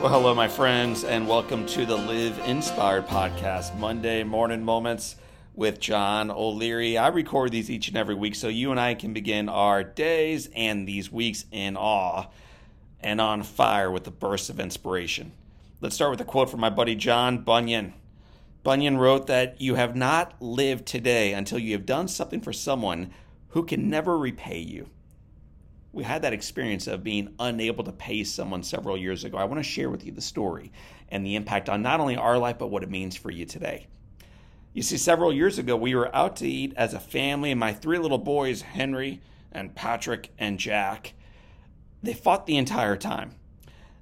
Well, hello, my friends, and welcome to the Live Inspired podcast, Monday Morning Moments with John O'Leary. I record these each and every week so you and I can begin our days and these weeks in awe and on fire with a burst of inspiration. Let's start with a quote from my buddy John Bunyan. Bunyan wrote that you have not lived today until you have done something for someone who can never repay you we had that experience of being unable to pay someone several years ago. I want to share with you the story and the impact on not only our life, but what it means for you today. You see, several years ago, we were out to eat as a family, and my three little boys, Henry and Patrick and Jack, they fought the entire time.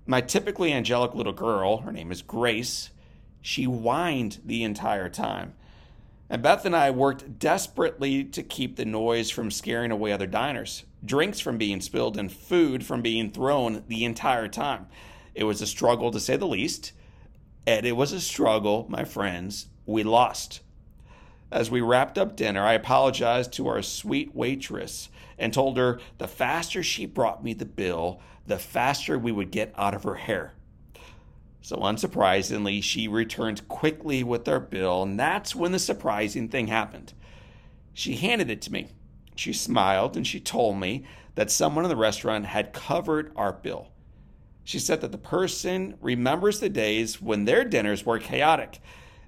My typically angelic little girl, her name is Grace, she whined the entire time. And Beth and I worked desperately to keep the noise from scaring away other diners, drinks from being spilled, and food from being thrown the entire time. It was a struggle to say the least. And it was a struggle, my friends. We lost. As we wrapped up dinner, I apologized to our sweet waitress and told her the faster she brought me the bill, the faster we would get out of her hair. So, unsurprisingly, she returned quickly with our bill, and that's when the surprising thing happened. She handed it to me. She smiled and she told me that someone in the restaurant had covered our bill. She said that the person remembers the days when their dinners were chaotic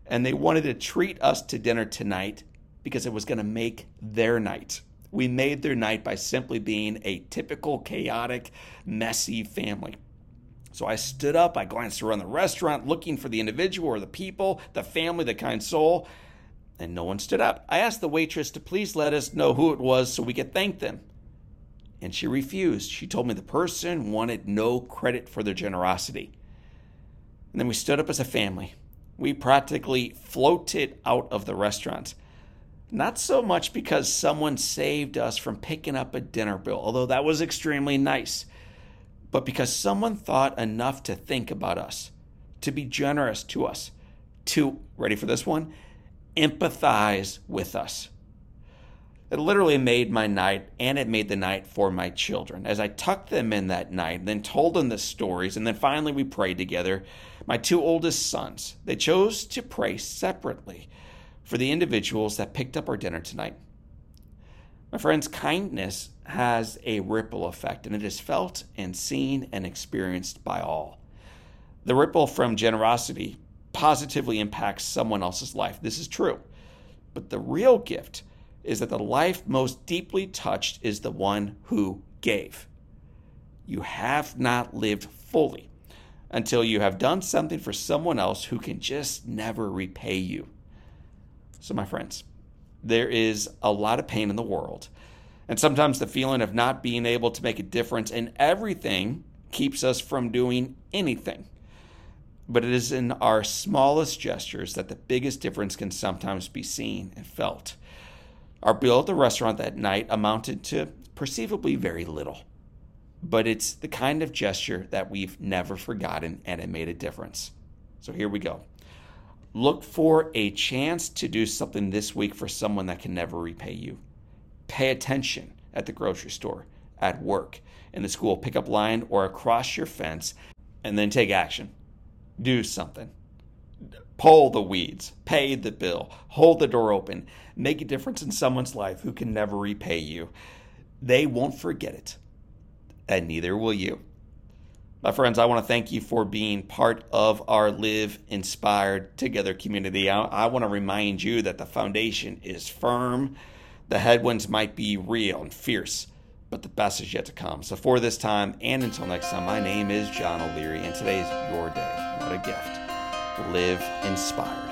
and they wanted to treat us to dinner tonight because it was going to make their night. We made their night by simply being a typical chaotic, messy family. So I stood up, I glanced around the restaurant looking for the individual or the people, the family, the kind soul, and no one stood up. I asked the waitress to please let us know who it was so we could thank them. And she refused. She told me the person wanted no credit for their generosity. And then we stood up as a family. We practically floated out of the restaurant. Not so much because someone saved us from picking up a dinner bill, although that was extremely nice but because someone thought enough to think about us, to be generous to us, to, ready for this one, empathize with us. It literally made my night, and it made the night for my children. As I tucked them in that night, then told them the stories, and then finally we prayed together. My two oldest sons, they chose to pray separately for the individuals that picked up our dinner tonight. My friends, kindness has a ripple effect, and it is felt and seen and experienced by all. The ripple from generosity positively impacts someone else's life. This is true. But the real gift is that the life most deeply touched is the one who gave. You have not lived fully until you have done something for someone else who can just never repay you. So, my friends, there is a lot of pain in the world. And sometimes the feeling of not being able to make a difference in everything keeps us from doing anything. But it is in our smallest gestures that the biggest difference can sometimes be seen and felt. Our bill at the restaurant that night amounted to perceivably very little, but it's the kind of gesture that we've never forgotten and it made a difference. So here we go. Look for a chance to do something this week for someone that can never repay you. Pay attention at the grocery store, at work, in the school pickup line, or across your fence, and then take action. Do something. Pull the weeds, pay the bill, hold the door open, make a difference in someone's life who can never repay you. They won't forget it, and neither will you. My friends, I want to thank you for being part of our Live Inspired Together community. I, I, want to remind you that the foundation is firm. The headwinds might be real and fierce, but the best is yet to come. So, for this time and until next time, my name is John O'Leary, and today is your day. What a gift. Live inspired.